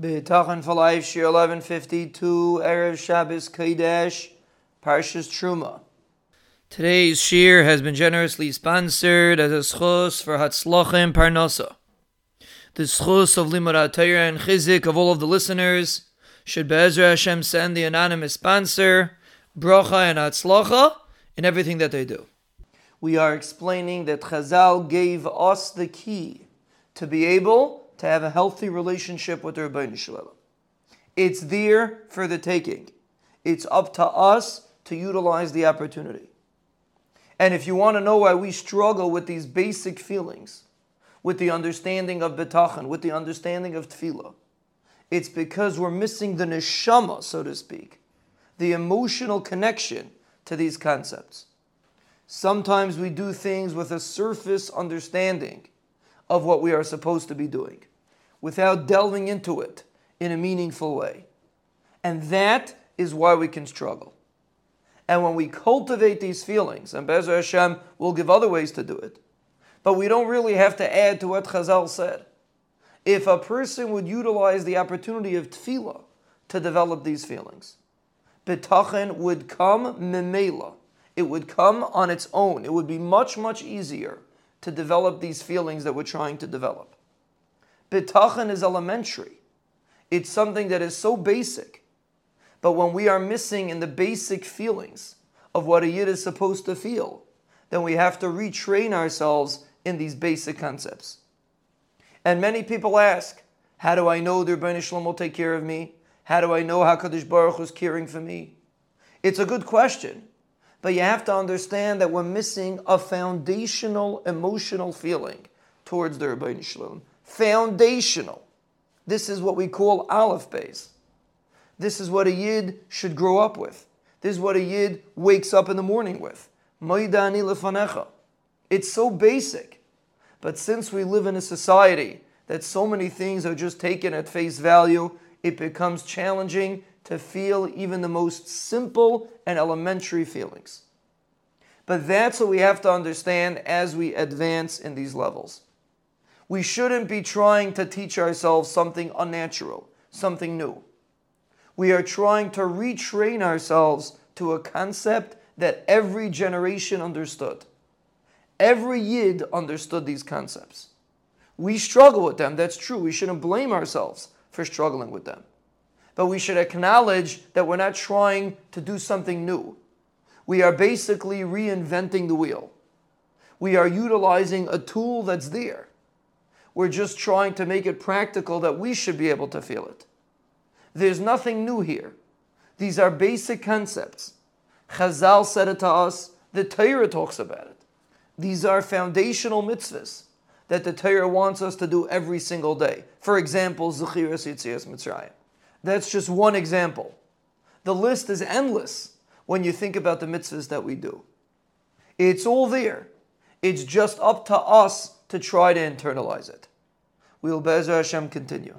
Bitachon for life, Shiur 1152, Erev Shabbos Kodesh, Parshas Truma. Today's Shiur has been generously sponsored as a zechus for Hatzlochim Parnasa. The zechus of Limud Torah and chizuk of all of the listeners should Be'ezra Hashem send the anonymous sponsor bracha and Hatzlocha in everything that they do. We are explaining that Chazal gave us the key to be able to have a healthy relationship with the Ribono Shel Olam. It's there for the taking. It's up to us to utilize the opportunity. And if you want to know why we struggle with these basic feelings, with the understanding of bitachon, with the understanding of tefillah, it's because we're missing the neshama, so to speak, the emotional connection to these concepts. Sometimes we do things with a surface understanding of what we are supposed to be doing without delving into it in a meaningful way. And that is why we can struggle. And when we cultivate these feelings, and Bezer Hashem will give other ways to do it, but we don't really have to add to what Chazal said. If a person would utilize the opportunity of tefillah to develop these feelings, bitachon would come mimeila. It would come on its own. It would be much, much easier to develop these feelings that we're trying to develop. Bitachon is elementary. It's something that is so basic. But when we are missing in the basic feelings of what a Yid is supposed to feel, then we have to retrain ourselves in these basic concepts. And many people ask, how do I know the Ribono Shel Olam will take care of me? How do I know how Kadosh Baruch is caring for me? It's a good question, but you have to understand that we're missing a foundational emotional feeling towards the Ribono Shel Olam foundational. This is what we call Aleph Beis. This is what a Yid should grow up with. This is what a Yid wakes up in the morning with. Lefanecha. It's so basic. But since we live in a society that so many things are just taken at face value, it becomes challenging to feel even the most simple and elementary feelings. But that's what we have to understand as we advance in these levels we shouldn't be trying to teach ourselves something unnatural, something new. We are trying to retrain ourselves to a concept that every generation understood. Every Yid understood these concepts. We struggle with them, that's true. We shouldn't blame ourselves for struggling with them. But we should acknowledge that we're not trying to do something new. We are basically reinventing the wheel. We are utilizing a tool that's there. We're just trying to make it practical that we should be able to feel it. There's nothing new here. These are basic concepts. Chazal said it to us, the Torah talks about it. These are foundational mitzvahs that the Torah wants us to do every single day. For example, Zechiras Yetzias Mitzrayim. That's just one example. The list is endless when you think about the mitzvahs that we do. It's all there. It's just up to us to try to internalize it. We will Be'ezer Hashem continue.